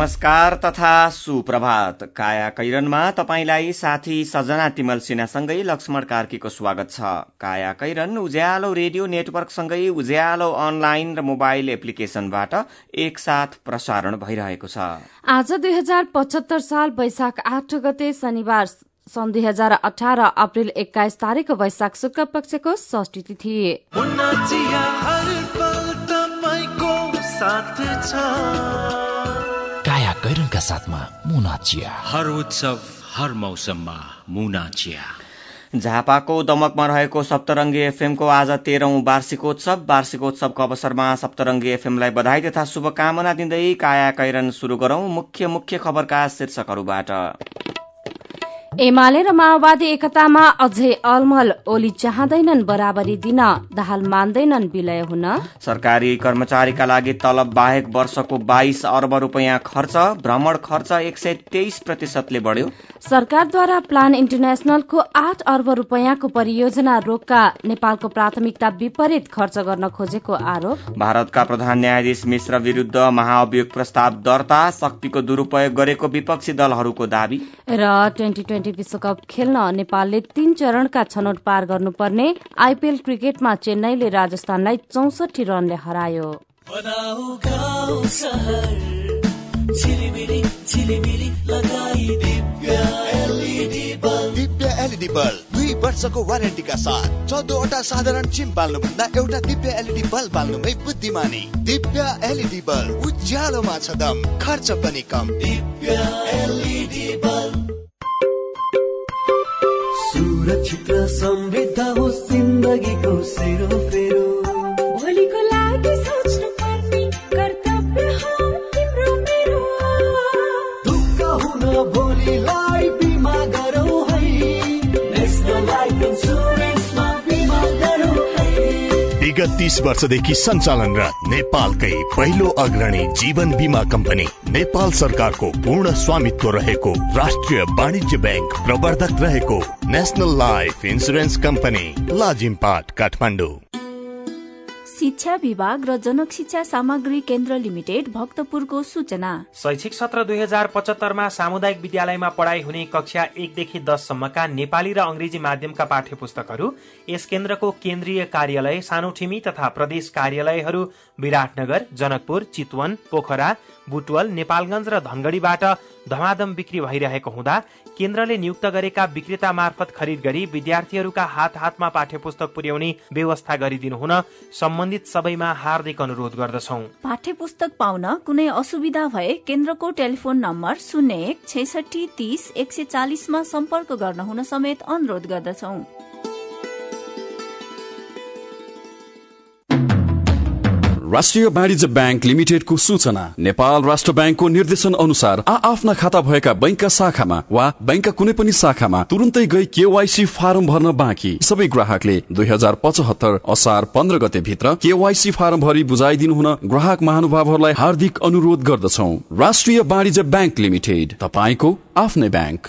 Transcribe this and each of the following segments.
नमस्कार तथा सुप्रभात। काया कैरनमा तपाईँलाई साथी सजना तिमल सिन्हासँगै लक्ष्मण कार्कीको स्वागत छ। काया कैरन उज्यालो रेडियो नेटवर्कसँगै उज्यालो अनलाइन र मोबाइल एप्लिकेशनबाट एकसाथ प्रसारण भइरहेको छ। आज दुई हजार पचहत्तर साल वैशाख आठ गते शनिबार सन् दुई हजार अठार अप्रेल एक्काइस तारिक वैशाख शुक्ल पक्षको षष्ठी तिथि। साथमा मुना चिया। हर उत्सव हर मौसममा मुना चिया। झापाको दमकमा रहेको सप्तरङ्गी एफएमको आज तेह्रौं वार्षिकोत्सव। वार्षिकोत्सवको अवसरमा सप्तरङ्गी एफएमलाई बधाई तथा शुभकामना दिँदै काया कैरन शुरू गरौं। मुख्य मुख्य खबरका शीर्षकहरूबाट। एमाले र माओवादी एकतामा अझै अलमल ओली चाहँदैनन् बराबरी दिन दाहाल मान्दैनन् विलय हुन। सरकारी कर्मचारीका लागि तलब बाहेक वर्षको बाइस अर्ब रूपियाँ खर्च भ्रमण खर्च एक सय तेइस प्रतिशतले बढ्यो। सरकारद्वारा प्लान इन्टरनेशनलको आठ अर्ब रूपियाँको परियोजना रोकका नेपालको प्राथमिकता विपरीत खर्च गर्न खोजेको आरोप। भारतका प्रधान न्यायाधीश मिश्र विरूद्ध महाअभियोग प्रस्ताव दर्ता शक्तिको दुरूपयोग गरेको विपक्षी दलहरूको दावी। र ट्वेन्टी विश्वकप खेल्न नेपालले तीन चरणका छनौट पार गर्नुपर्ने आइपीएल क्रिकेटमा चेन्नईले राजस्थानलाई चौसठी रनले हरायो। Divya LED bulb. दुई वर्षको वारेन्टीका साथ चौधवटा साधारण चिम बाल्नुभन्दा एउटा दिव्य एलइडी बल्ब बाल्नुमै बुद्धिमानी। दिव्य एलइडी बल्ब उज्यालोमा छ दम खर्च पनि कम। दिव्य एलइडी बल्ब। सुरक्षित र समृद्ध होस् जिन्दगीको सेरोफेरो। भोलिको विगत तीस वर्षदेखि सञ्चालनरत नेपालकै पहिलो अग्रणी जीवन बिमा कम्पनी नेपाल सरकारको पूर्ण स्वामित्व रहेको राष्ट्रिय वाणिज्य ब्याङ्क प्रवर्धक रहेको national life insurance company Lazimpat Kathmandu. शिक्षा विभाग र जनक शिक्षा सामग्री केन्द्र लिमिटेड भक्तपुरको सूचना। शैक्षिक सत्र दुई हजार पचहत्तरमा सामुदायिक विद्यालयमा पढ़ाई हुने कक्षा एकदेखि दससम्मका नेपाली र अंग्रेजी माध्यमका पाठ्य पुस्तकहरू यस केन्द्रको केन्द्रीय कार्यालय सानोठिमी तथा प्रदेश कार्यालयहरू विराटनगर जनकपुर चितवन पोखरा बुटवल नेपालगंज र धनगढ़ीबाट धमाधम बिक्री भइरहेको हुँदा केन्द्रले नियुक्त गरेका विक्रेता मार्फत खरिद गरी विद्यार्थीहरूका हात हातमा पाठ्य पुस्तक पुर्याउने व्यवस्था गरिदिनु हुन सम्बन्धित सबैमा हार्दिक अनुरोध गर्दछौ। पाठ्य पुस्तक पाउन कुनै असुविधा भए केन्द्रको टेलिफोन नम्बर शून्य एक छैसठी तीस एक सय चालिसमा सम्पर्क गर्न हुन समेत अनुरोध गर्दछौ। राष्ट्रिय वाणिज्य ब्याङ्क लिमिटेडको सूचना। नेपाल राष्ट्र ब्याङ्कको निर्देशन अनुसार आ आफ्ना खाता भएका बैंकका शाखामा वा बैंकका कुनै पनि शाखामा तुरन्तै गई केवाईसी फारम भर्न बाँकी। सबै ग्राहकले दुई हजार पचहत्तर असार पन्ध्र गते भित्र केवाईसी फारम भरि बुझाइदिनु हुन ग्राहक महानुभावहरूलाई हार्दिक अनुरोध गर्दछौ। राष्ट्रिय वाणिज्य ब्याङ्क लिमिटेड तपाईँको आफ्नै ब्याङ्क।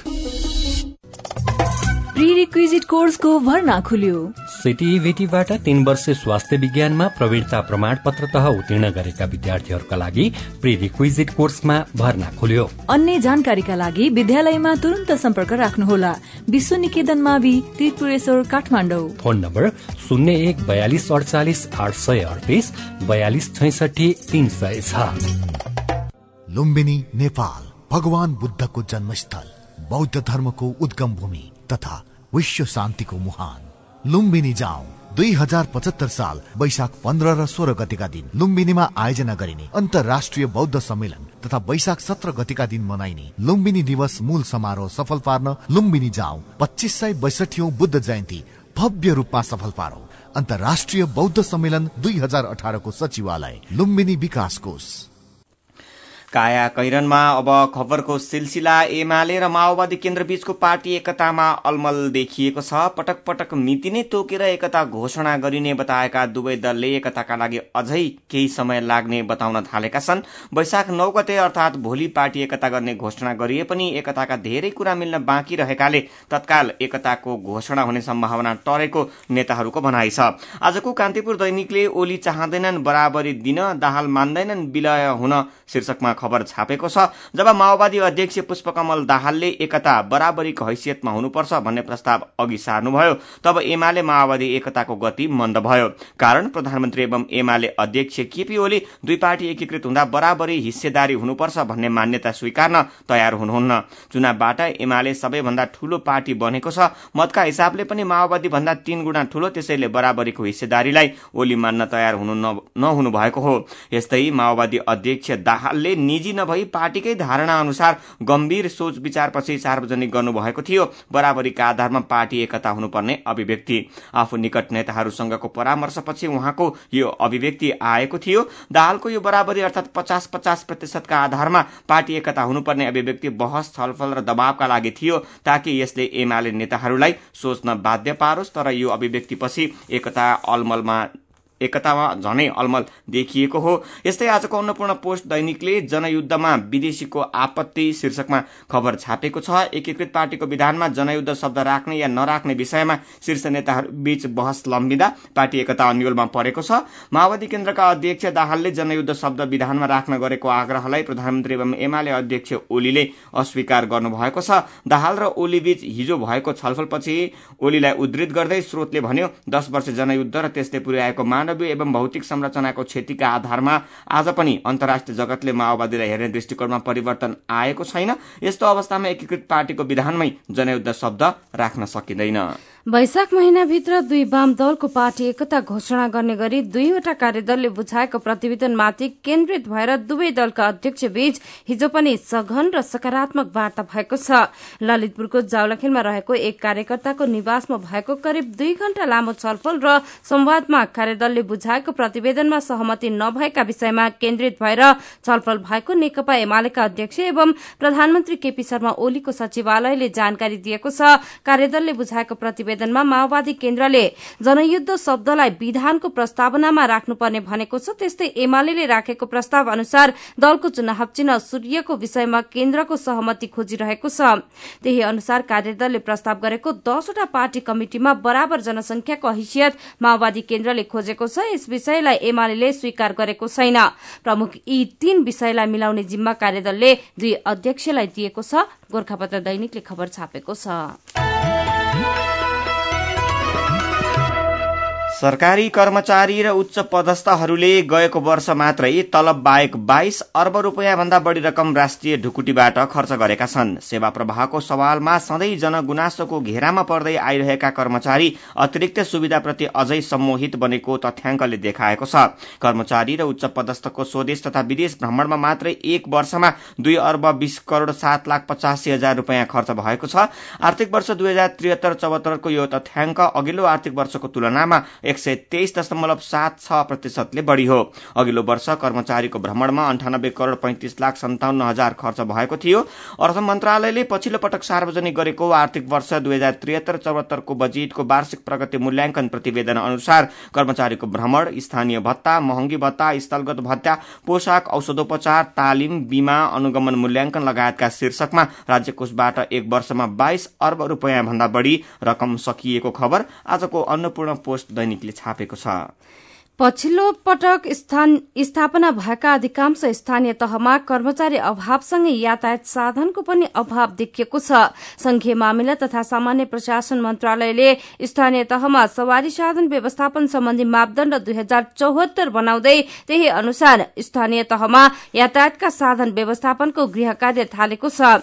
प्री रिक्विजिट कोर्सको भर्ना खुल्यो। सिटिभिटीबाट तीन वर्ष स्वास्थ्य विज्ञानमा प्रवीणता प्रमाण पत्र तह उत्तीर्ण गरेका विद्यार्थीहरूका लागि प्री रिक्विजिट कोर्समा भर्ना खुल्यो। अन्य जानकारीका लागि विद्यालयमा तुरन्त सम्पर्क राख्नुहोला। विश्व निकेतन मावि त्रिपुरेश्वर काठमाडौँ। फोन नम्बर शून्य एक बयालिस अडचालिस आठ सय अडतिस बयालिस छैसठी तीन सय छ। लुम्बिनी नेपाल। भगवान बुद्धको जन्मस्थल बौद्ध धर्मको उद्गम भूमि। तथा विश्व शान्तिको मुहान। लुम्बिनी जाउँ। दुई हजार पचहत्तर साल वैशाख पन्ध्र र सोह्र गतिका दिन। लुम्बिनीमा आयोजना गरिने अन्तर्राष्ट्रिय बौद्ध सम्मेलन तथा वैशाख सत्र गतिका दिन मनाइने लुम्बिनी दिवस मूल समारोह सफल पार्न लुम्बिनी जाउँ। पच्चिस सय बैसठी बुद्ध जयन्ती भव्य रूपमा सफल पारौ। अन्तर्राष्ट्रिय बौद्ध सम्मेलन दुई हजार अठारको सचिवालय लुम्बिनी विकास कोष। काया कैरनमा अब खबरको सिलसिला एमाले र माओवादी केन्द्रबीचको पार्टी एकतामा अलमल देखिएको छ। पटक पटक मिति नै तोकेर एकता घोषणा गरिने बताएका दुवै दलले एकताका लागि अझै केही समय लाग्ने बताउन थालेका छन्। वैशाख नौ गते अर्थात भोलि पार्टी एकता गर्ने घोषणा गरिए पनि एकताका धेरै कुरा मिल्न बाँकी रहेकाले तत्काल एकताको घोषणा हुने सम्भावना टरेको नेताहरूको भनाइ छ। आजको कान्तिपुर दैनिकले ओली चाहँदैनन् बराबरी दिन दाहाल मान्दैनन् विलय हुन शीर्षकमा खबर छापेको छ। जब माओवादी अध्यक्ष पुष्पकमल दाहालले एकता बराबरीको हैसियतमा हुनुपर्छ भन्ने प्रस्ताव अघि सार्नुभयो तब एमाले माओवादी एकताको गति मन्द भयो। कारण प्रधानमन्त्री एवं एमाले अध्यक्ष केपी ओली दुई पार्टी एकीकृत हुँदा बराबरी हिस्सेदारी हुनुपर्छ भन्ने मान्यता स्वीकार्न तयार हुनुहुन्न। चुनावबाट एमाले सबैभन्दा ठूलो पार्टी बनेको छ। मतका हिसाबले पनि माओवादी भन्दा तीन गुणा ठूलो त्यसैले बराबरीको हिस्सेदारीलाई ओली मान्न तयार हुनु नहुनु भएको हो। यस्तै माओवादी अध्यक्ष दाहालले निजी नभई पार्टीकै धारणा अनुसार गम्भीर सोच विचारपछि सार्वजनिक गर्नुभएको थियो। बराबरीका आधारमा पार्टी एकता हुनुपर्ने अभिव्यक्ति। आफू निकट नेताहरूसँगको परामर्शपछि उहाँको यो अभिव्यक्ति आएको थियो। दाहालको यो बराबरी अर्थात पचास पचास प्रतिशतका आधारमा पार्टी एकता हुनुपर्ने अभिव्यक्ति बहस छलफल र दबावका लागि थियो ताकि यसले एमाले नेताहरूलाई सोच्न बाध्य पारोस्। तर यो अभिव्यक्तिपछि एकता अलमलमा एकतामा झनै अलमल देखिएको हो। यस्तै आजको अन्नपूर्ण पोस्ट दैनिकले जनयुद्धमा विदेशीको आपत्ति शीर्षकमा खबर छापेको छ। एकीकृत पार्टीको विधानमा जनयुद्ध शब्द राख्ने या नराख्ने विषयमा शीर्ष नेताहरू बीच बहस लम्बिँदा पार्टी एकता अन्यलमा परेको छ। माओवादी केन्द्रका अध्यक्ष दाहालले जनयुद्ध शब्द विधानमा राख्न गरेको आग्रहलाई प्रधानमन्त्री एवं एमाले अध्यक्ष ओलीले अस्वीकार गर्नुभएको छ। दाहाल र ओली बीच हिजो भएको छलफलपछि ओलीलाई उद्धृत गर्दै स्रोतले भन्यो दश वर्ष जनयुद्ध र त्यसले पुर्याएको मानव मानवीय एवं भौतिक संरचनाको क्षतिका आधारमा आज पनि अन्तर्राष्ट्रिय जगतले माओवादीलाई हेर्ने दृष्टिकोणमा परिवर्तन आएको छैन। यस्तो अवस्थामा एकीकृत पार्टीको विधानमै जनयुद्ध शब्द राख्न सकिँदैन। वैशाख महिनाभित्र दुई वाम दलको पार्टी एकता घोषणा गर्ने गरी दुईवटा कार्यदलले बुझाएको प्रतिवेदनमाथि केन्द्रित भएर दुवै दलका अध्यक्ष बीच हिजो पनि सघन र सकारात्मक वार्ता भएको छ। ललितपुरको जावलाखेलमा रहेको एक कार्यकर्ताको निवासमा भएको करिब दुई घण्टा लामो छलफल र संवादमा कार्यदलले बुझाएको प्रतिवेदनमा सहमति नभएका विषयमा केन्द्रित भएर छलफल भएको नेकपा एमालेका अध्यक्ष एवं प्रधानमन्त्री केपी शर्मा ओलीको सचिवालयले जानकारी दिएको छ। कार्यदलले बुझाएको प्रतिवेदन प्रतिवेदनमा माओवादी केन्द्रले जनयुद्ध शब्दलाई विधानको प्रस्तावनामा राख्नुपर्ने भनेको छ। त्यस्तै एमाले राखेको प्रस्ताव अनुसार दलको चुनाव चिन्ह सूर्यको विषयमा केन्द्रको सहमति खोजिरहेको छ। त्यही अनुसार कार्यदलले प्रस्ताव गरेको दसवटा पार्टी कमिटिमा बराबर जनसंख्याको हैसियत माओवादी केन्द्रले खोजेको छ। यस विषयलाई एमाले स्वीकार गरेको छैन। प्रमुख यी तीन विषयलाई मिलाउने जिम्मा कार्यदलले दुई अध्यक्षलाई दिएको छ। गोर्खापत्र दैनिकले खबर छापेको छ। सरकारी कर्मचारी र उच्च पदस्थहरूले गएको वर्ष मात्रै तलब बाहेक बाइस अर्ब रूपियाँ भन्दा बढ़ी रकम राष्ट्रिय ढुकुटीबाट खर्च गरेका छन्। सेवा प्रवाहको सवालमा सधैँ जनगुनासोको घेरामा पर्दै आइरहेका कर्मचारी अतिरिक्त सुविधाप्रति अझै सम्मोहित बनेको तथ्याङ्कले देखाएको छ। कर्मचारी र उच्च पदस्थको स्वदेश तथा विदेश भ्रमणमा मात्रै एक वर्षमा दुई अर्ब बीस करोड़ सात लाख पचासी हजार रूपियाँ खर्च भएको छ। आर्थिक वर्ष दुई हजार त्रिहत्तर चौहत्तरको यो तथ्याङ्क अघिल्लो आर्थिक वर्षको तुलनामा एक सय तेइस दशमलव सात छ प्रतिशतले बढ़ी हो। अघिल्लो वर्ष कर्मचारीको भ्रमणमा अन्ठानब्बे करोड़ पैंतिस लाख सन्ताउन्न हजार खर्च भएको थियो। अर्थ मन्त्रालयले पछिल्लो पटक सार्वजनिक गरेको आर्थिक वर्ष दुई हजार त्रिहत्तर चौहत्तरको बजेटको वार्षिक प्रगति मूल्याङ्कन प्रतिवेदन अनुसार कर्मचारीको भ्रमण स्थानीय भत्ता महँगी भत्ता स्थलगत भत्ता पोसाक औषधोपचार तालिम बीमा अनुगमन मूल्याङ्कन लगायतका शीर्षकमा राज्य कोषबाट एक वर्षमा बाइस अर्ब रूपियाँ भन्दा बढ़ी रकम सकिएको खबर। आजको अन्नपूर्ण पोस्ट दैनिकले छापेको छ। पछिल्लो पटक स्थापना भएका अधिकांश स्थानीय तहमा कर्मचारी अभावसँगै यातायात साधनको पनि अभाव देखिएको छ। संघीय मामिला तथा सामान्य प्रशासन मन्त्रालयले स्थानीय तहमा सवारी साधन व्यवस्थापन सम्बन्धी मापदण्ड दुई हजार चौहत्तर बनाउँदै त्यही अनुसार स्थानीय तहमा यातायातका साधन व्यवस्थापनको गृह कार्य थालेको छ।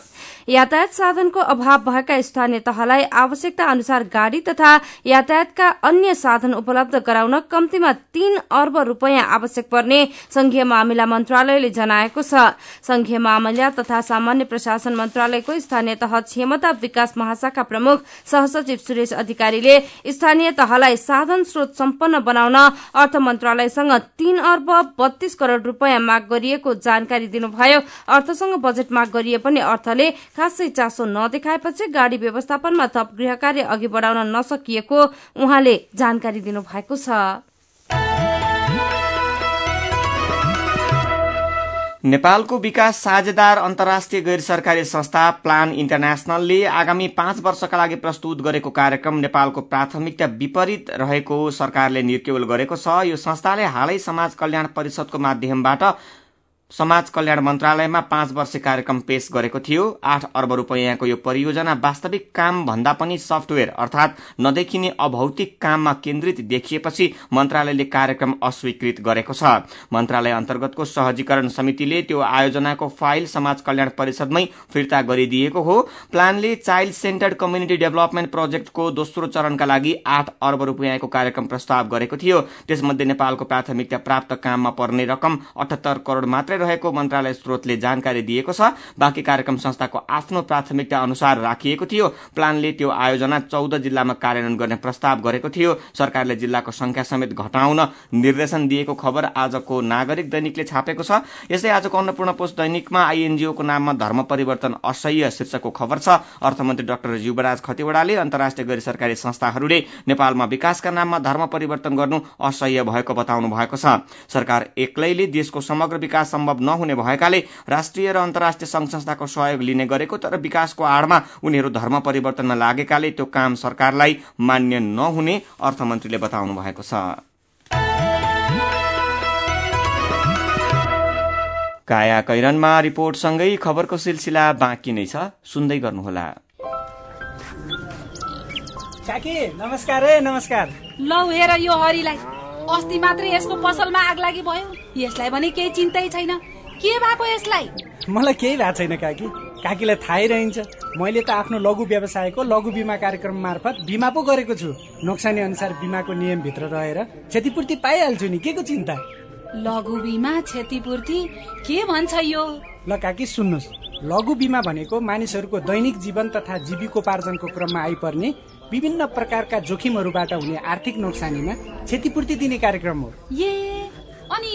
यातायात साधनको अभाव भएका स्थानीय तहलाई आवश्यकता अनुसार गाड़ी तथा यातायातका अन्य साधन उपलब्ध गराउन कम्तीमा तीन अर्ब रूपियाँ आवश्यक पर्ने संघीय मामिला मन्त्रालयले जनाएको छ। संघीय मामिला तथा सामान्य प्रशासन मन्त्रालयको स्थानीय तह क्षमता विकास महाशाखा प्रमुख सहसचिव सुरेश अधिकारीले स्थानीय तहलाई साधन स्रोत सम्पन्न बनाउन अर्थ मन्त्रालयसँग तीन अर्ब बत्तीस करोड़ रूपियाँ माग गरिएको जानकारी दिनुभयो। अर्थसँग बजेट माग गरिए पनि अर्थले खासै चासो नदेखाएपछि गाड़ी व्यवस्थापनमा थप गृह कार्य अघि बढ़ाउन नसकिएको उहाँले जानकारी दिनुभएको छ। नेपालको विकास साझेदार अन्तर्राष्ट्रिय गैर सरकारी संस्था प्लान इन्टरनेशनलले आगामी पाँच वर्षका लागि प्रस्तुत गरेको कार्यक्रम नेपालको प्राथमिकता विपरीत रहेको सरकारले निर्केवल गरेको छ। यो संस्थाले हालै समाज कल्याण परिषदको माध्यमबाट समाज कल्याण मन्त्रालयमा पाँच वर्ष कार्यक्रम पेश गरेको थियो। आठ अर्ब रूपियाँको यो परियोजना वास्तविक काम भन्दा पनि सफ्टवेयर अर्थात नदेखिने अभौतिक काममा केन्द्रित देखिएपछि मन्त्रालयले कार्यक्रम अस्वीकृत गरेको छ। मन्त्रालय अन्तर्गतको सहजीकरण समितिले त्यो आयोजनाको फाइल समाज कल्याण परिषदमै फिर्ता गरिदिएको हो। प्लानले चाइल्ड सेन्टर्ड कम्युनिटी डेभलपमेन्ट प्रोजेक्टको दोस्रो चरणका लागि आठ अर्ब रूपियाँको कार्यक्रम प्रस्ताव गरेको थियो। त्यसमध्ये नेपालको प्राथमिकता प्राप्त काममा पर्ने रकम अठहत्तर करोड़ मात्रै रहेको मन्त्रालय स्रोतले जानकारी दिएको छ। बाँकी कार्यक्रम संस्थाको आफ्नो प्राथमिकता अनुसार राखिएको थियो। प्लानले त्यो आयोजना चौध जिल्लामा कार्यान्वयन गर्ने प्रस्ताव गरेको थियो। सरकारले जिल्लाको संख्या समेत घटाउन निर्देशन दिएको खबर आजको नागरिक दैनिकले छापेको छ। यसै आजको अन्नपूर्ण पोस्ट दैनिकमा आइएनजिओको नाममा धर्म परिवर्तन असह्य शीर्षकको खबर छ। अर्थमन्त्री डाक्टर युवराज खतिवड़ाले अन्तर्राष्ट्रिय गैर सरकारी संस्थाहरूले नेपालमा विकासका नाममा धर्म परिवर्तन गर्नु असह्य भएको बताउनु भएको छ। सरकार एक्लैले देशको समग्र विकास सम्भव नहुने भएकाले राष्ट्रिय र अन्तर्राष्ट्रिय संघ संस्थाको सहयोग लिने गरेको तर विकासको आडमा उनीहरू धर्म परिवर्तनमा लागेकाले त्यो काम सरकारलाई मान्य नहुने अर्थमन्त्रीले बताउनु भएको छ। काया कैरनमा रिपोर्टसँगै खबरको सिलसिला बाँकी नै छ। सुन्दै गर्नुहोला। काकी नमस्कार है नमस्कार। लौ हेर यो हरिलाई। अस्ति मात्रै यसको पसलमा आग लागि भयो। यसलाई भने केही चिन्तै छैन। के भएको यसलाई? मलाई केही भएको छैन काकी। काकीलाई थाहै रहन्छ। मैले त आफ्नो लघु व्यवसायको लघु बिमा कार्यक्रम मार्फत बिमा पो गरेको छु। नोक्सानी अनुसार बिमाको नियमभित्र रहेर क्षतिपूर्ति पाइहाल्छु नि। के को चिन्ता? लघु बिमा क्षतिपूर्ति? के भन्छ यो? ल काकी सुन्नुहोस्। लघु बिमा भनेको मानिसहरूको दैनिक जीवन तथा जीविकोपार्जनको क्रममा आइपर्ने विभिन्न प्रकारका जोखिमहरूबाट हुने आर्थिक नोक्सानीमा क्षतिपूर्ति दिने कार्यक्रम हो। ए अनि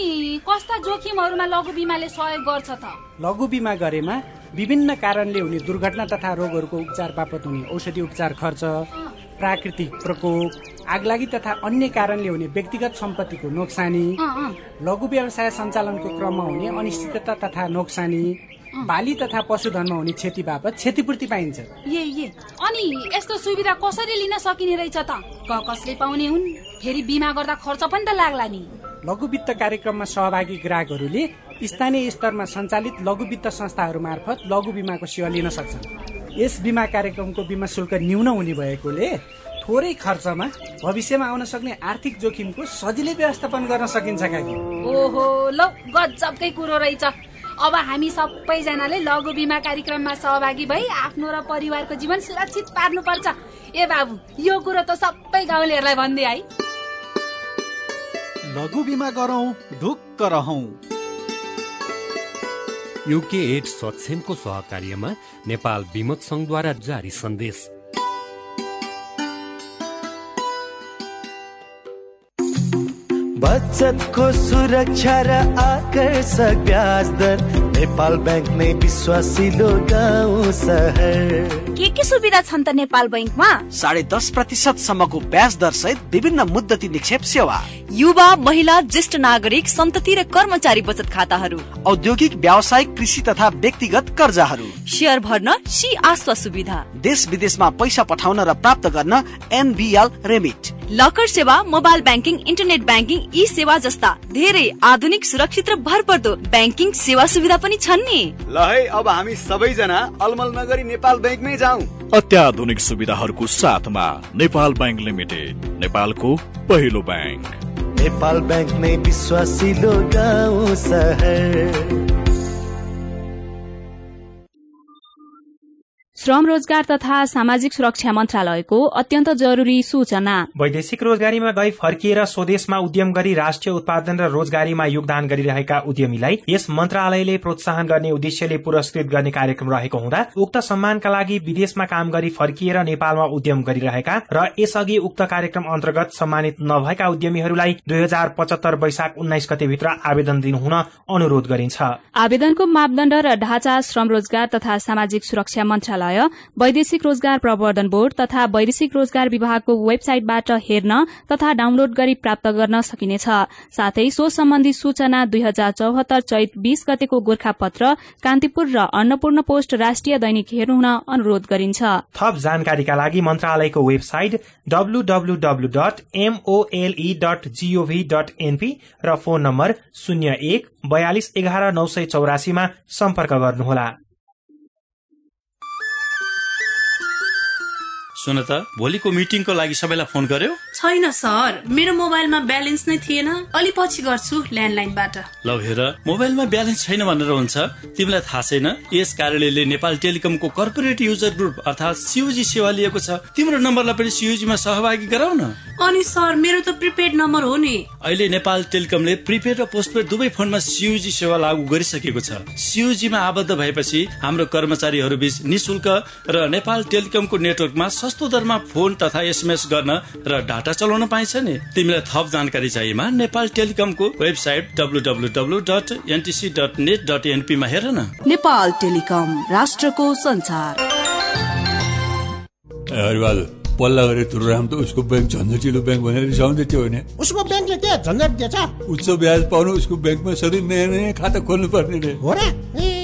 कस्ता जोखिमहरूमा लघु बिमाले सहयोग गर्छ त? लघु बिमा गरेमा विभिन्न कारणले हुने दुर्घटना तथा रोगहरूको उपचार बापत हुने औषधि उपचार खर्च प्राकृतिक प्रकोप आगलागी तथा अन्य कारणले हुने व्यक्तिगत सम्पत्तिको नोक्सानी लघु व्यवसाय सञ्चालनको क्रममा हुने अनिश्चितता तथा नोक्सानी बाली तथा पशुधनमा हुने क्षति बापत क्षतिपूर्ति पाइन्छ। ए ए अनि यस्तो सुविधा कसरी लिन सकिने रहेछ त? क कसले पाउने हुन्? फेरि बिमा गर्दा खर्च पनि त लाग्ला नि। लघु वित्त कार्यक्रममा सहभागी ग्राहकहरूले स्थानीय स्तरमा सञ्चालित लघु वित्त संस्थाहरू मार्फत लघु बिमाको सेवा लिन सक्छन्। यस बिमा कार्यक्रमको बिमा शुल्क न्यून हुने भएकोले थोरै खर्चमा भविष्यमा आउन सक्ने आर्थिक जोखिमको सजिलै व्यवस्थापन गर्न सकिन्छ काकी। ओहो लौ गजबकै कुरो रहेछ। अब हामी सबैजनाले लघु बिमा कार्यक्रममा सहभागी भई आफ्नो र परिवारको जीवन सुरक्षित पार्नुपर्छ। ए बाबु यो कुरो त सबै गाउँलेहरूलाई भनिदिए है। लघु बिमा गरौँ ढुक्क रहौँ। युके एड सक्षमको सहकार्यमा नेपाल विमक संघद्वारा जारी सन्देश। बचतको सुरक्षा र आकर्षक ब्याज दर नेपाल ब्याङ्क नै विश्वासिलो गाउँ सहर। के के सुविधा छन् त नेपाल बैङ्कमा साढे दस प्रतिशत सम्मको ब्याज दर सहित विभिन्न मुद्दती निक्षेप सेवा। युवा महिला ज्येष्ठ नागरिक सन्तति र कर्मचारी बचत खाताहरू। औद्योगिक व्यावसायिक कृषि तथा व्यक्तिगत कर्जाहरू। सेयर भर्न सी आस्वा सुविधा। देश विदेशमा पैसा पठाउन र प्राप्त गर्न एनबिएल रेमिट। लकर सेवा mobile banking internet banking e सेवा जस्ता धेरै आधुनिक सुरक्षित र भरपर्दो ब्याङ्किङ सेवा सुविधा पनि छन् नि। ल है अब हामी सबैजना अलमल नगरी नेपाल ब्याङ्कमै जाउँ। अत्याधुनिक सुविधाहरूको साथमा नेपाल ब्याङ्क लिमिटेड नेपालको पहिलो ब्याङ्क नेपाल ब्याङ्क नै विश्वासिलो गाउँ सहर। श्रम रोजगार तथा सामाजिक सुरक्षा मन्त्रालयको अत्यन्त जरुरी सूचना। वैदेशिक रोजगारीमा गई फर्किएर स्वदेशमा उद्यम गरी राष्ट्रिय उत्पादन र रोजगारीमा योगदान गरिरहेका उद्यमीलाई यस मन्त्रालयले प्रोत्साहन गर्ने उद्देश्यले पुरस्कृत गर्ने कार्यक्रम रहेको हुँदा उक्त सम्मानका लागि विदेशमा काम गरी फर्किएर नेपालमा उद्यम गरिरहेका र यसअघि उक्त कार्यक्रम अन्तर्गत सम्मानित नभएका उद्यमीहरूलाई दुई हजार पचहत्तर वैशाख उन्नाइस गतेभित्र आवेदन दिनुहुन अनुरोध गरिन्छ। आवेदनको मापदण्ड र ढाँचा श्रम रोजगार तथा सामाजिक सुरक्षा मन्त्रालय मन्त्रालय वैदेशिक रोजगार प्रवर्धन बोर्ड तथा वैदेशिक रोजगार विभागको वेबसाइटबाट हेर्न तथा डाउनलोड गरी प्राप्त गर्न सकिनेछ। साथै सो सम्बन्धी सूचना दुई हजार चौहत्तर चैत बीस गतेको गोर्खापत्र कान्तिपुर र अन्नपूर्ण पोस्ट राष्ट्रिय दैनिक हेर्नुहुन अनुरोध गरिन्छ। थप जानकारीका लागि मन्त्रालयको वेबसाइट डब्लूडब्लूडब्लू एनपी र फोन नम्बर शून्य एक बयालिस एघार नौ सय चौरासीमा सम्पर्क गर्नुहोला। सुन त भोलिको मिटिङको लागि सबैलाई फोन गर्यो? छैन सर। मेरो मोबाइलमा ब्यालेन्स नै थिएन। अलि पछि गर्छु ल्यान्डलाइनबाट। ल हेर मोबाइलमा ब्यालेन्स छैन भनेर हुन्छ। तिमीलाई थाहा छैन। यस कार्यालयले नेपाल टेलिकमको कर्पोरेट युजर ग्रुप अर्थात सिओजी सेवा लिएको छ। तिम्रो नम्बरलाई पनि सिओजीमा सहभागी गराउन। अनि सर मेरो त प्रिपेड नम्बर हो नि। अहिले नेपाल टेलिकमले प्रिपेड र पोस्टपेड दुवै फोनमा सिओजी सेवा लागू गरिसकेको छ। सिओजीमा आबद्ध भएपछि हाम्रो कर्मचारीहरू बीच निशुल्क र नेपाल टेलिकमको नेटवर्कमा सस्तो दरमा फोन तथा एसएमएस गर्न र डाटा चलाउन पाइन्छ नि। तिमीलाई थप जानकारी चाहिएमा नेपाल टेलिकमको website डब्लूडब्लूडब्लू dot NTC dot net dot एनपीमा हेर न। नेपाल टेलिकम राष्ट्रको संचार हरिबहादुर पल्ला गरेर तुरुराम त उसको ब्याङ्क झन्झटिलो ब्याङ्क भनेर रिसाउँदै थियो भने उसको ब्याङ्कले के झन्झट दिएछ। उच्च ब्याज पाउनु उसको ब्याङ्कमा सधैँ नयाँ नयाँ खाता खोल्नु पर्ने रे। हो र?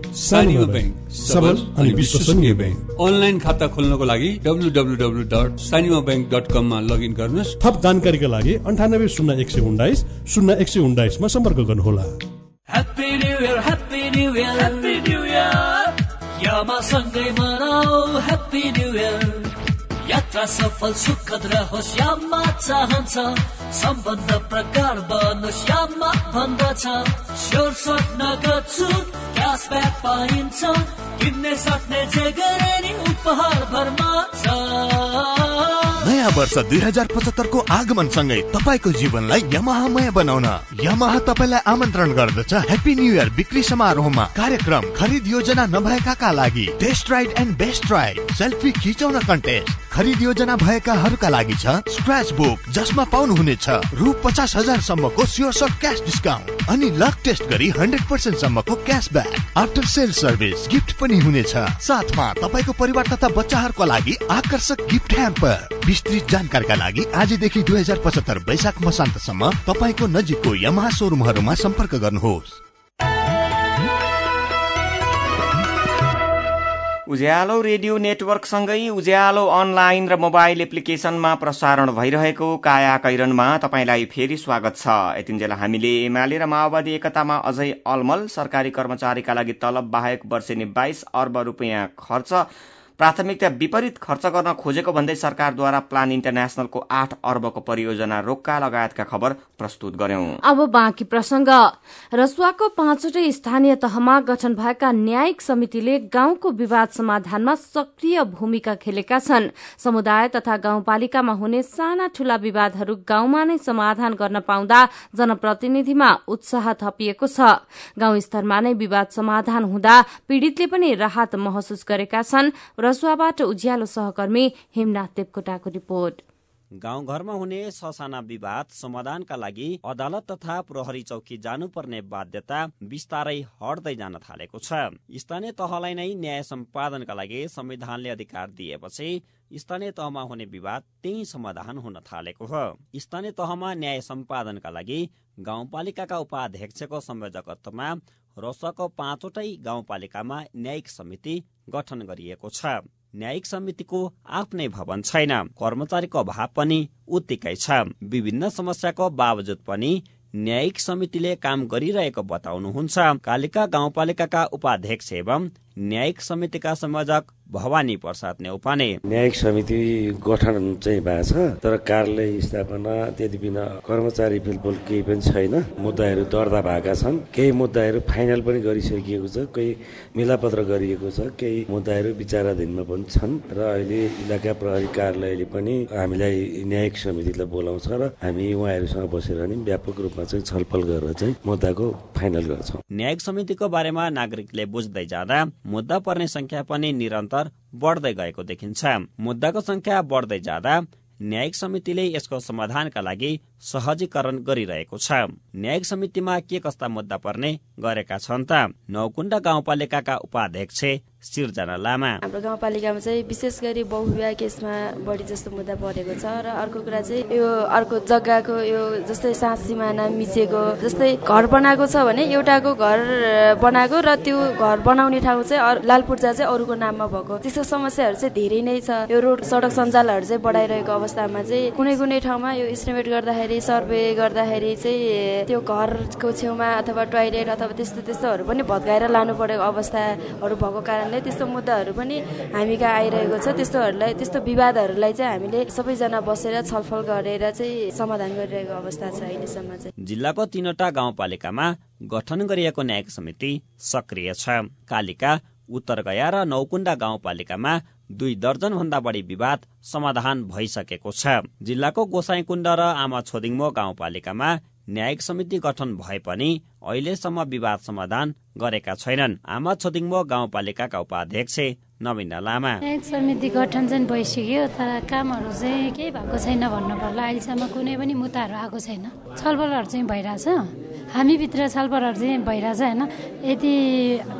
सानिमा ब्याङ्क सबल अनि विश्वसनीय ब्याङ्क अनलाइन खाता खोल्नको लागि डब्लुडब्लुडब्लु डट सानिमा ब्याङ्क डट कममा लगइन गर्नुहोस्। थप जानकारीका लागि अन्ठानब्बे शून्य एक सय उन्नाइस शून्य एक सय उन्नाइसमा सम्पर्क गर्नुहोला। New year happy new year यामा सँगै मनाऊ ह्याप्पी न्यु इयर यात्रा सफल सुखद रहोस् यामा चाहन्छ। सम्बन्ध प्रकार बनोस् यामा भन्दछ। स्योर सक्न गर्छु क्यासब्याक पाइन्छ। किन्ने सक्ने जे गरे नि उपहार भरमा छ। नयाँ वर्ष दुई हजार पचहत्तरको आगमन सँगै तपाईँको जीवनलाई यमाहामय बनाउन। यमाहा तपाईँलाई आमन्त्रण गर्दछ ह्याप्पी न्यू इयर बिक्री समारोहमा। कार्यक्रम खरिद योजना नभएकाका लागि test ride and best ride selfie खिचाउन contest खरिद योजना भएकाहरूका लागि छ स्क्रच बुक जसमा पाउनुहुनेछ रु पचास हजार सम्मको स्योर सक क्यास डिस्काउन्ट अनि लक टेस्ट गरी हन्ड्रेड पर्सेन्ट सम्मको cashback after sale service gift पनि हुनेछ। साथमा तपाईँको परिवार तथा बच्चाहरूको लागि आकर्षक गिफ्ट ह्याम्पर। विस्तृत जानकारीका लागि आजदेखि दुई हजार पचहत्तर वैशाख मसान्तसम्म तपाईँको नजिकको यमहा सोरुमहरूमा सम्पर्क गर्नुहोस्। उज्यालो रेडियो नेटवर्कसँगै उज्यालो अनलाइन र मोबाइल एप्लिकेशनमा प्रसारण भइरहेको काया कैरनमा तपाईँलाई फेरि स्वागत छ। यतिन्जेल हामीले एमाले र माओवादी एकतामा अझै अलमल सरकारी कर्मचारीका लागि तलब बाहेक वर्षेनी बाइस अर्ब रुपियाँ खर्च प्राथमिकता विपरीत खर्च गर्न खोजेको भन्दै सरकारद्वारा प्लान इन्टरनेसनलको आठ अर्बको परियोजना रोक्का लगायतका खबर प्रस्तुत गर्यौं। अब बाँकी प्रसंग। रसुवाको पाँचवटै स्थानीय तहमा गठन भएका न्यायिक समितिले गाउँको विवाद समाधानमा सक्रिय भूमिका खेलेका छन्। समुदाय तथा गाउँपालिकामा हुने साना ठूला विवादहरू गाउँमा नै समाधान गर्न पाउँदा जनप्रतिनिधिमा उत्साह थपिएको छ। गाउँ स्तरमा नै विवाद समाधान हुँदा पीड़ितले पनि राहत महसुस गरेका छन्। रसुवाबाट उज्यालो सहकर्मी हेमनाथ देवकोटाको रिपोर्ट। गाउँघरमा हुने ससाना विवाद समाधानका लागि अदालत तथा प्रहरी चौकी जानुपर्ने बाध्यता बिस्तारै हट्दै जान थालेको छ। स्थानीय तहलाई नै न्याय सम्पादनका लागि संविधानले अधिकार दिएपछि स्थानीय तहमा हुने विवाद त्यही समाधान हुन थालेको हो। स्थानीय तहमा न्याय सम्पादनका लागि गाउँपालिकाका उपाध्यक्षको संयोजकत्वमा रसको पाँचवटै गाउँपालिकामा न्यायिक समिति गठन गरिएको छ। न्यायिक समितिको आफ्नै भवन छैन। कर्मचारीको अभाव पनि उत्तिकै छ। विभिन्न समस्याको बावजुद पनि न्यायिक समितिले काम गरिरहेको बताउनुहुन्छ। कालिका गाउँपालिकाका उपाध्यक्ष एवं न्यायिक समितिका संयोजक भवानी प्रसाद नेउपाने। न्यायिक समिति गठन चाहिँ भएको छ तर कार्यालय स्थापना त्यति बिना कर्मचारी फिलफुल केही पनि छैन। मुद्दाहरू दर्ता भएका छन्। केही मुद्दाहरू फाइनल पनि गरिसकिएको छ केही मिलापत्र गरिएको छ केही मुद्दाहरू विचाराधीनमा पनि छन्। र अहिले इलाका प्रहरी कार्यालयले पनि हामीलाई न्यायिक समितिलाई बोलाउँछ र हामी उहाँहरूसँग बसेर नि व्यापक रूपमा चाहिँ छलफल गरेर चाहिँ मुद्दाको फाइनल गर्छौँ। न्यायिक समितिको बारेमा नागरिकले बुझ्दै जाँदा मुद्दा पर्ने संख्या पनि निरन्तर बढ्दै गएको देखिन्छ। मुद्दाको संख्या बढ्दै जाँदा न्यायिक समितिले यसको समाधानका लागि सहजीकरण गरिरहेको छ। न्यायिक समितिमा के कस्ता मुद्दा पर्ने गरेका छन् त नौकुण्डा गाउँपालिकाका उपाध्यक्ष सिर्जना लामा। हाम्रो गाउँपालिकामा चाहिँ विशेष गरी बहुविवाह केसमा बढी जस्तो मुद्दा परेको छ र अर्को कुरा चाहिँ यो अर्को जग्गाको यो जस्तै साँझ सिमाना मिचेको जस्तै घर बनाएको छ भने एउटाको घर बनाएको र त्यो घर बनाउने ठाउँ चाहिँ लाल पूर्जा चाहिँ अरूको नाममा भएको। त्यस्तो समस्याहरू चाहिँ धेरै नै छ। यो रोड सडक सञ्जालहरू चाहिँ बढाइरहेको अवस्थामा चाहिँ कुनै कुनै ठाउँमा यो इस्टिमेट गर्दाखेरि सर्वे गर्दाखेरि चाहिँ त्यो घरको छेउमा अथवा टोइलेट अथवा त्यस्तो त्यस्तोहरू पनि भत्काएर लानु परेको अवस्थाहरू भएको कारणले त्यस्तो मुद्दाहरू पनि हामी कहाँ आइरहेको छ। त्यस्तोहरूलाई त्यस्तो विवादहरूलाई चाहिँ हामीले सबैजना बसेर छलफल गरेर चाहिँ समाधान गरिरहेको अवस्था छ अहिलेसम्म चाहिँ। जिल्लाको तीनवटा गाउँपालिकामा गठन गरिएको न्यायिक समिति सक्रिय छ। कालिका उत्तर गया र नौकुण्डा गाउँपालिकामा दुई दर्जन भन्दा बढी विवाद समाधान भइसकेको छ। जिल्लाको गोसाईकुण्ड र आमा छोदिङमो गाउँपालिकामा न्यायिक समिति गठन भए पनि अहिलेसम्म विवाद समाधान गरेका छैनन्। आमा छोदिङमो गाउँपालिकाका उपाध्यक्ष नवीना लामा। समिति गठन चाहिँ भइसक्यो तर कामहरू चाहिँ केही भएको छैन भन्नु पर्ला अहिलेसम्म कुनै पनि मुद्दाहरू आएको छैन। छलफलहरू चाहिँ भइरहेछ। हामीभित्र छलफलहरू चाहिँ भइरहेछ होइन? यदि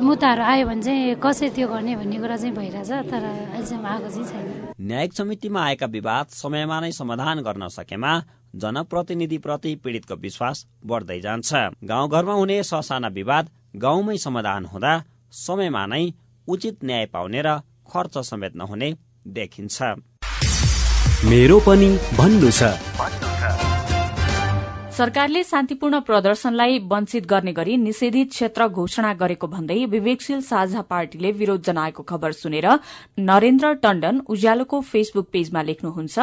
मुद्दाहरू आयो भने चाहिँ कसरी त्यो गर्ने भन्ने कुरा चाहिँ भइरहेछ तर अहिलेसम्म आएको चाहिँ छैन। न्यायिक समितिमा आएका विवाद समयमा नै समाधान गर्न सकेमा जनप्रतिनिधिप्रति पीड़ितको विश्वास बढ्दै जान्छ। गाउँघरमा हुने ससाना विवाद गाउँमै समाधान हुँदा समयमा नै उचित न्याय पाउने र खर्च समेत नहुने देखिन्छ। मेरो पनि भन्नु छ। सरकारले शान्तिपूर्ण प्रदर्शनलाई वञ्चित गर्ने गरी निषेधित क्षेत्र घोषणा गरेको भन्दै विवेकशील साझा पार्टीले विरोध जनाएको खबर सुनेर नरेन्द्र टण्डन उज्यालोको फेसबुक पेजमा लेख्नुहुन्छ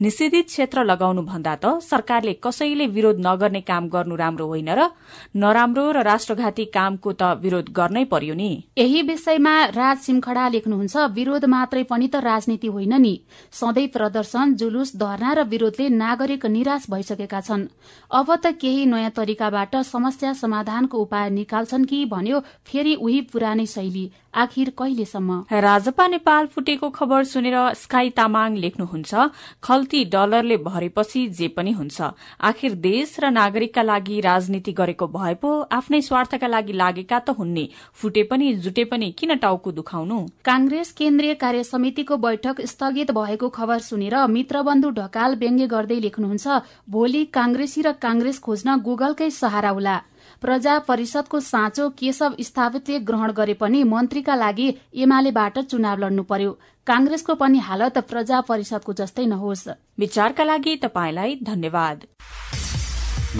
निषेधित क्षेत्र लगाउनु भन्दा त सरकारले कसैले विरोध नगर्ने काम गर्नु राम्रो होइन र नराम्रो र राष्ट्रघाती कामको त विरोध गर्नै पर्यो नि। यही विषयमा राज सिमखडा लेख्नुहुन्छ विरोध मात्रै पनि त राजनीति होइन नि। सधैँ प्रदर्शन जुलुस धरना र विरोधले नागरिक निराश भइसकेका छन्। अब त केही नयाँ तरिकाबाट समस्या समाधानको उपाय निकाल्छन् कि भन्यो फेरि उही पुरानै शैली। आखिर कहिलेसम्म? राजपा नेपाल फुटेको खबर सुनेर स्काई तामाङ लेख्नुहुन्छ खल्ती डलरले भरेपछि जे पनि हुन्छ। आखिर देश र नागरिकका लागि राजनीति गरेको भए पो आफ्नै स्वार्थका लागि लागेका त हुन्ने। फुटे पनि जुटे पनि किन टाउको दुखाउनु? कांग्रेस केन्द्रीय कार्य समितिको बैठक स्थगित भएको खबर सुनेर मित्रबन्धु ढकाल व्यङ्ग्य गर्दै लेख्नुहुन्छ भोलि कांग्रेसी र कांग्रेस खोज्न गुगलकै सहारा उला प्रजा परिषदको साँचो केशव स्थापितले ग्रहण गरे पनि मन्त्रीका लागि एमालेबाट चुनाव लड्नु पर्यो। कांग्रेसको पनि हालत प्रजा परिषदको जस्तै नहोस्। विचारका लागि तपाईँलाई धन्यवाद।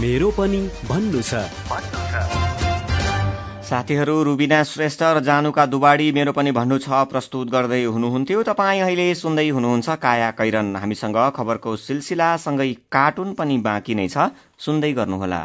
मेरो पनि भन्नु छ। साथीहरू रुबिना श्रेष्ठ र जानुका दुबाडी मेरो पनि भन्नु छ प्रस्तुत गर्दै हुनुहुन्थ्यो। तपाईँ अहिले सुन्दै हुनुहुन्छ काया कैरन। हामीसँग खबरको सिलसिलासँगै कार्टुन पनि बाँकी नै छ। सुन्दै गर्नुहोला।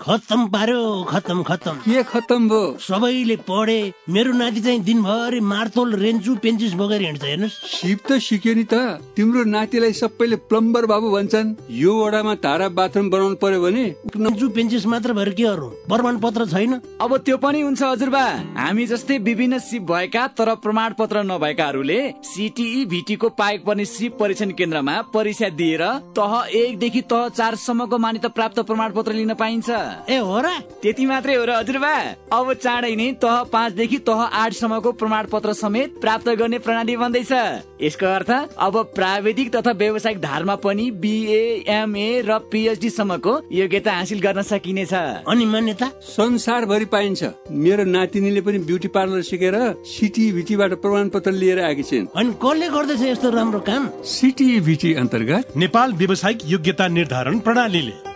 खत्तम पार्यो खत्तम खत्तम। के खत्तम भो सबैले पढे मेरो नाति चाहिँ दिनभरि मार्तोल रेन्चु पेन्चिस बोकेर हिँड्छ हेर्नुहोस्। सिप त सिक्यो नि त। तिम्रो नातिलाई सबैले प्लम्बर बाबु भन्छन्। यो वडामा धारा बाथरुम बनाउनु पर्यो भने? रेन्चु पेन्चिस मात्र भएर के अरू? प्रमाण पत्र छैन? अब त्यो पनि हुन्छ हजुरबा। हामी जस्तै विभिन्न सिप भएका तर प्रमाण पत्र नभएकाहरूले सिटिई भिटीको पाएको पर्ने सिप परीक्षण केन्द्रमा परीक्षा दिएर तह एकदेखि तह चारसम्मको मान्यता प्राप्त प्रमाण पत्र लिन पाइन्छ। ए हो र? त्यति मात्रै हो र हजुरबा। अब चाँडै नै तह पाँचदेखि तह आठसम्मको प्रमाण पत्र समेत प्राप्त गर्ने प्रणाली बन्दैछ। यसको अर्थ अब प्राविधिक तथा व्यावसायिक धारमा पनि बिए एमए र पिएचडी सम्मको योग्यता हासिल गर्न सकिनेछ। अनि मान्यता? संसारभरि पाइन्छ। मेरो नातिनीले पनि ब्युटी पार्लर सिकेर सिटिभिटीबाट प्रमाण पत्र लिएर आएकी छिन्। अनि कसले गर्दैछ यस्तो राम्रो काम? सिटिभिटी अन्तर्गत नेपाल व्यावसायिक योग्यता निर्धारण प्रणालीले।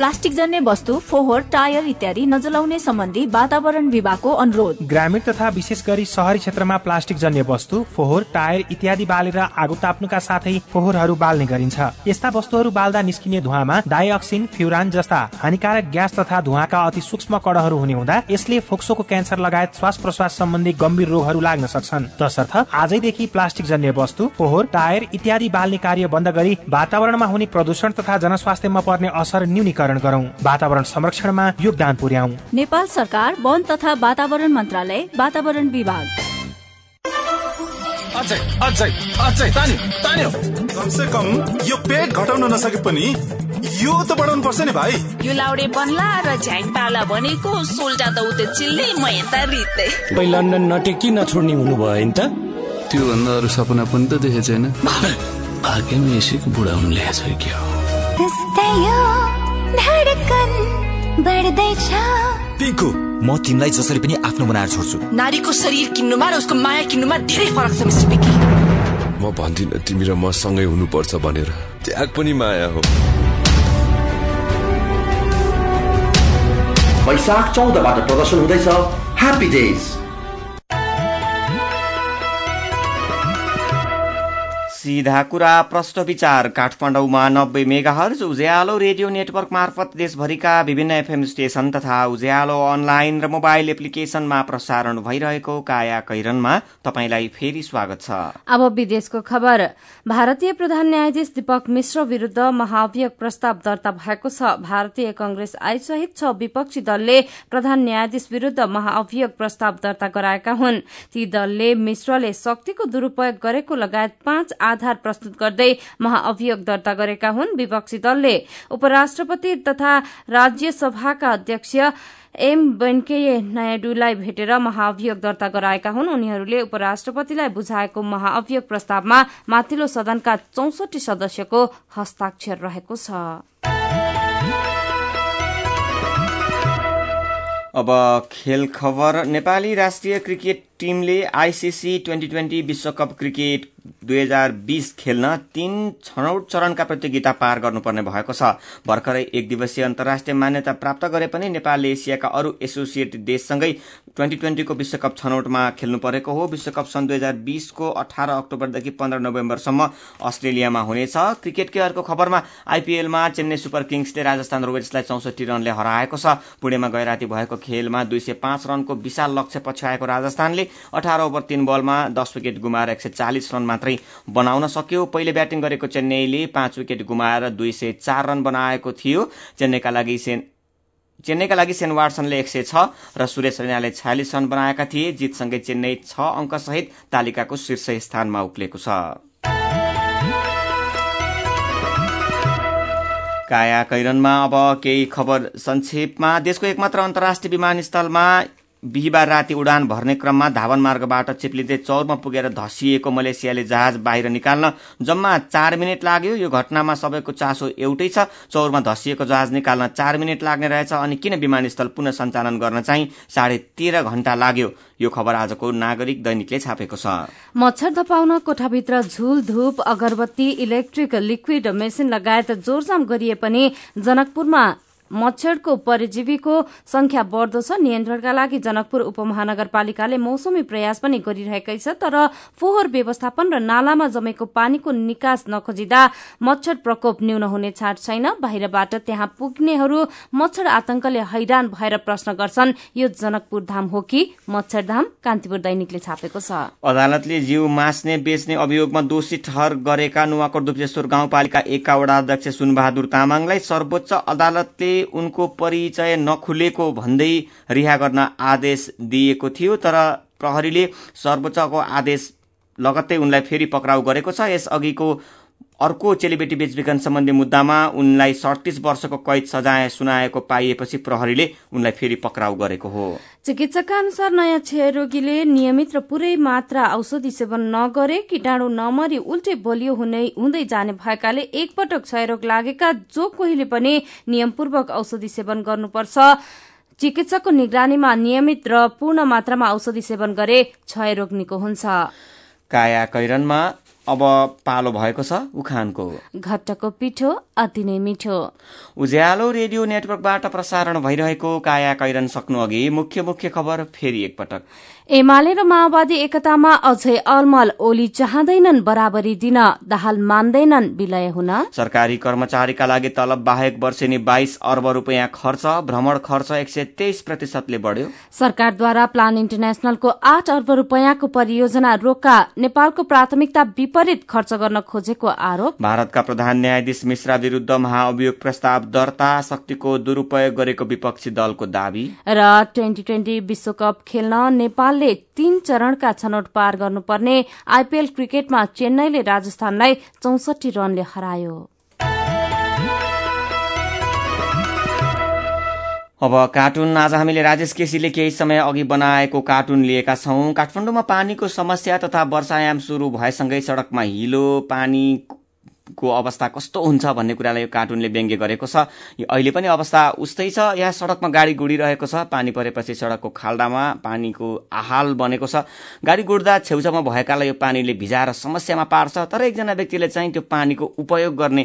प्लास्टिक जन्य वस्तु फोहोर टायर इत्यादि नजलाउने सम्बन्धी वातावरण विभागको अनुरोध। ग्रामीण तथा विशेष गरी शहरी क्षेत्रमा प्लास्टिक जन्य वस्तु फोहोर टायर इत्यादि बालेर आगो ताप्नुका साथै फोहोरहरू बाल्ने गरिन्छ। यस्ता वस्तुहरू बाल्दा निस्किने धुवामा डाइअक्सिन फ्युरान जस्ता हानिकारक ग्यास तथा धुवाका अति सूक्ष्म कणहरू हुने हुँदा यसले फोक्सोको क्यान्सर लगायत श्वास प्रश्वास सम्बन्धी गम्भीर रोगहरू लाग्न सक्छन्। तसर्थ आजैदेखि प्लास्टिक जन्य वस्तु फोहोर टायर इत्यादि बाल्ने कार्य बन्द गरी वातावरणमा हुने प्रदूषण तथा जनस्वास्थ्यमा पर्ने असर न्यूनीकरण गरौं। वातावरण संरक्षणमा योगदान पुर्याउँ। नेपाल सरकार वन तथा वातावरण मन्त्रालय वातावरण विभाग। अझै अझै अझै तान्यो तान्यो। कमसे कम यो पेट घटाउन नसके पनि यो त बढाउनु पर्छ नि भाइ। यो लाउडे बन्ला र झ्याङ पाला भनेको सोल्टा त उतै चिल्ले म यता रित्दै तपाईँ लन्डन नटे किन छोड्ने हुनुभयो नि त। त्यो भन्दा अरू सपना पनि त देखेको छैन। भाग्यमा यसैको बुढा हुनु ल्याएको छ क्या धडकन बढ्दैछ। पिङ्कु म तिमीलाई जसरी पनि आफ्नो बनाएर छोड्छु। नारीको शरीर किन्नुमा र उसको माया किन्नुमा धेरै फरक छ मिस्टर बिकी म भन्दिनँ तिमी र म सँगै हुनुपर्छ भनेर। त्याग पनि माया हो। वैशाख चौधबाट प्रदर्शन हुँदैछ। ह्याप्पी डेज सीधा कुरा प्रश्न विचार। काठमाडौँमा नब्बे मेगाहर्ज उज्यालो रेडियो नेटवर्क मार्फत देशभरिका विभिन्न एफएम स्टेशन तथा उज्यालो अनलाइन र मोबाइल एप्लिकेशनमा प्रसारण भइरहेको काया कैरनमा तपाईँलाई फेरि स्वागत छ। अब विदेशको खबर। भारतीय प्रधान न्यायाधीश दीपक मिश्र विरूद्ध महाभियोग प्रस्ताव दर्ता भएको छ। भारतीय कंग्रेस आइसहित छ विपक्षी दलले प्रधान न्यायाधीश विरूद्ध महाअभियोग प्रस्ताव दर्ता गराएका हुन्। ती दलले मिश्रले शक्तिको दुरूपयोग गरेको लगायत पाँच आधार प्रस्तुत गर्दै महाअभियोग दर्ता गरेका हुन् विपक्षी दलले। उपराष्ट्रपति तथा राज्यसभाका अध्यक्ष एम वेंकैया नायडूलाई भेटेर महाअभियोग दर्ता गराएका हुन्। उनीहरूले उपराष्ट्रपतिलाई बुझाएको महाअभियोग प्रस्तावमा माथिल्लो सदनका चौसठी सदस्यको हस्ताक्षर रहेको छ। अब खेल खबर। नेपाली राष्ट्रिय क्रिकेट टिमले आइसिसी ट्वेन्टी ट्वेन्टी विश्वकप क्रिकेट दुई हजार बीस खेल्न तीन छनौट चरणका प्रतियोगिता पार गर्नुपर्ने भएको छ। भर्खरै एक दिवसीय अन्तर्राष्ट्रिय मान्यता प्राप्त गरे पनि नेपालले एसियाका अरू एसोसिएट देशसँगै ट्वेन्टी ट्वेन्टीको विश्वकप छनौटमा खेल्नु परेको हो। विश्वकप सन् दुई हजार बीसको अठार अक्टोबरदेखि पन्ध्र नोभेम्बरसम्म अस्ट्रेलियामा हुनेछ। क्रिकेटकै अर्को खबरमा आइपीएलमा चेन्नई सुपर किङ्सले राजस्थान रोयल्सलाई चौसठी रनले हराएको छ। पुणेमा गैराती भएको खेलमा दुई सय पाँच रनको विशाल लक्ष्य पछ्याएको राजस्थानले अठार ओभर तीन बलमा दस विकेट गुमाएर एक सय चालिस रन मात्रै बनाउन सक्यो। पहिले ब्याटिङ गरेको चेन्नईले पाँच विकेट गुमाएर दुई सय चार रन बनाएको थियो। चेन्नईका लागि सेन चेन्नईका लागि सेन वाटसनले एक सय छ र सुरेश रैनाले छयालिस रन बनाएका थिए। जितसँगै चेन्नई छ अङ्कसहित तालिकाको शीर्ष स्थानमा उक्लेको छ। काया कैरनमा अब केही खबर संक्षेपमा। देशको एकमात्र अन्तर्राष्ट्रिय विमानस्थलमा बिहिबार राति उडान भर्ने क्रममा धावन मार्गबाट चिप्लिँदै चौरमा पुगेर धसिएको मलेसियाले जहाज बाहिर निकाल्न जम्मा चार मिनट लाग्यो। यो घटनामा सबैको चासो एउटै छ। चौरमा धसिएको जहाज निकाल्न चार मिनट लाग्ने रहेछ अनि किन विमानस्थल पुनः सञ्चालन गर्न चाहिँ साढे तेह्र घण्टा लाग्यो? यो खबर आजको नागरिक दैनिकले छापेको छ। मच्छर धपाउन कोठाभित्र झुल धूप अगरबत्ती इलेक्ट्रिक लिक्विड मेसिन लगायत जोरजाम गरिए पनि जनकपुरमा मच्छरको परजीवीको संख्या बढ्दो छ। नियन्त्रणका लागि जनकपुर उपमहानगरपालिकाले मौसमी प्रयास पनि गरिरहेकै छ तर फोहोर व्यवस्थापन र नालामा जमेको पानीको निकास नखोजिँदा मच्छर प्रकोप न्यून हुने छाट छैन। बाहिरबाट त्यहाँ पुग्नेहरू मच्छर आतंकले हैरान भएर प्रश्न गर्छन् यो जनकपुर धाम हो कि मच्छरधाम कान्तिपुर दैनिकले छापेको छ। अदालतले जीव मास्ने बेच्ने अभियोगमा दोषी ठहर गरेका नुवाकोट दुप्लेश्वर गाउँपालिका एकका वडा अध्यक्ष सुनबहादुर तामाङलाई सर्वोच्च अदालतले उनको परिचय नखुलेको भन्दै रिहा गर्न आदेश दिएको थियो तर प्रहरीले सर्वोच्चको आदेश लगत्तै उनलाई फेरि पक्राउ गरेको छ। यसअघिको अर्को चेलीबेटी बेचबिखन सम्बन्धी मुद्दामा उनलाई सडतिस वर्षको कैद सजाय सुनाएको पाइएपछि प्रहरीले उनलाई फेरि पक्राउ गरेको हो। चिकित्सकका अनुसार नयाँ क्षयरोगीले नियमित र पूरै मात्रा औषधि सेवन नगरे किटाणु नमरी उल्टे बलियो हुँदै जाने भएकाले एकपटक क्षयरोग लागेका जो कोहीले पनि नियमपूर्वक औषधि सेवन गर्नुपर्छ। चिकित्सकको निगरानीमा नियमित र पूर्ण मात्रामा औषधि सेवन गरे क्षयरोग निको हुन्छ। काया कैरनमा अब पालो भएको छ उखानको। घट्टको पिठो अति नै मिठो। उज्यालो रेडियो नेटवर्कबाट प्रसारण भइरहेको काया कैरन सक्नु अघि मुख्य मुख्य खबर फेरि एकपटक। एमाले र माओवादी एकतामा अझै अलमल ओली चाहँदैनन् बराबरी दिन दाहाल मान्दैनन् विलय हुन। सरकारी कर्मचारीका लागि तलब बाहेक वर्षेनी बाइस अर्ब रूपियाँ खर्च भ्रमण खर्च एक सय तेइस प्रतिशतले बढ्यो। सरकारद्वारा प्लान इन्टरनेशनलको आठ अर्ब रूपियाँको परियोजना रोका नेपालको प्राथमिकता विपरीत खर्च गर्न खोजेको आरोप। भारतका प्रधान न्यायाधीश मिश्रा विरूद्ध महाअभियोग प्रस्ताव दर्ता शक्तिको दुरूपयोग गरेको विपक्षी दलको दावी। र ट्वेन्टी ट्वेन्टी विश्वकप खेल्न नेपालले तीन चरणका छनौट पार गर्नुपर्ने आइपीएल क्रिकेटमा चेन्नईले राजस्थानलाई चौसठी रनले हरायो। अब कार्टुन आज हामीले राजेश केसीले केही समय अघि बनाएको कार्टुन लिएका छौं। काठमाडौँमा पानीको समस्या तथा वर्षायाम शुरू भएसँगै सड़कमा हिलो पानी को अवस्था कस्तो हुन्छ भन्ने कुरालाई यो कार्टुनले व्यङ्ग्य गरेको छ। अहिले पनि अवस्था उस्तै छ। यहाँ सड़कमा गाडी गुडिरहेको छ। पानी परेपछि सड़कको खाल्डामा पानीको आहाल बनेको छ। गाडी गुड्दा छेउछाउमा भएकालाई यो पानीले भिजाएर समस्यामा पार्छ। तर एकजना व्यक्तिले चाहिँ त्यो पानीको उपयोग गर्ने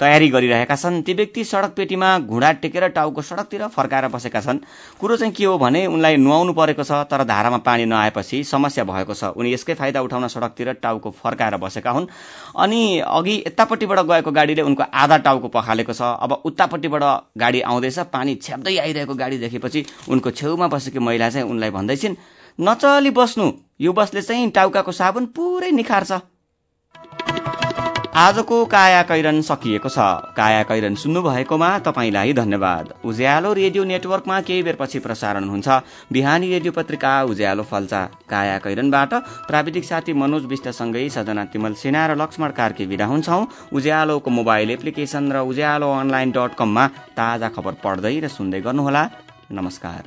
तयारी गरिरहेका छन्। ती व्यक्ति सड़क पेटीमा घुँडा टेकेर टाउको सड़कतिर फर्काएर बसेका छन्। कुरो चाहिँ के हो भने उनलाई नुहाउनु परेको छ तर धारामा पानी नआएपछि समस्या भएको छ। उनी यसकै फाइदा उठाउन सड़कतिर टाउको फर्काएर बसेका हुन्। अनि अघि यतापट्टिबाट गएको गाडीले उनको आधा टाउको पखालेको छ। अब उतापट्टिबाट गाडी आउँदैछ। पानी छ्याप्दै आइरहेको गाडी देखेपछि उनको छेउमा बसेकी महिला चाहिँ उनलाई भन्दैछिन् नचली बस्नु। यो बसले चाहिँ टाउकाको साबुन पुरै निखार्छ। आजको काया कैरन सकिएको छ। काया कैरन सुन्नु भएकोमा तपाईँलाई धन्यवाद। उज्यालो रेडियो नेटवर्कमा केही बेरपछि प्रसारण हुन्छ। बिहानी रेडियो पत्रिका उज्यालो फल्चा। काया कैरनबाट प्राविधिक साथी मनोज विष्टसँगै सजना तिमल सेना र लक्ष्मण कार्की विदा हुन्छौ। उज्यालोको मोबाइल एप्लिकेशन र उज्यालो अनलाइन डट कममा ताजा खबर पढ्दै र सुन्दै गर्नुहोला। नमस्कार।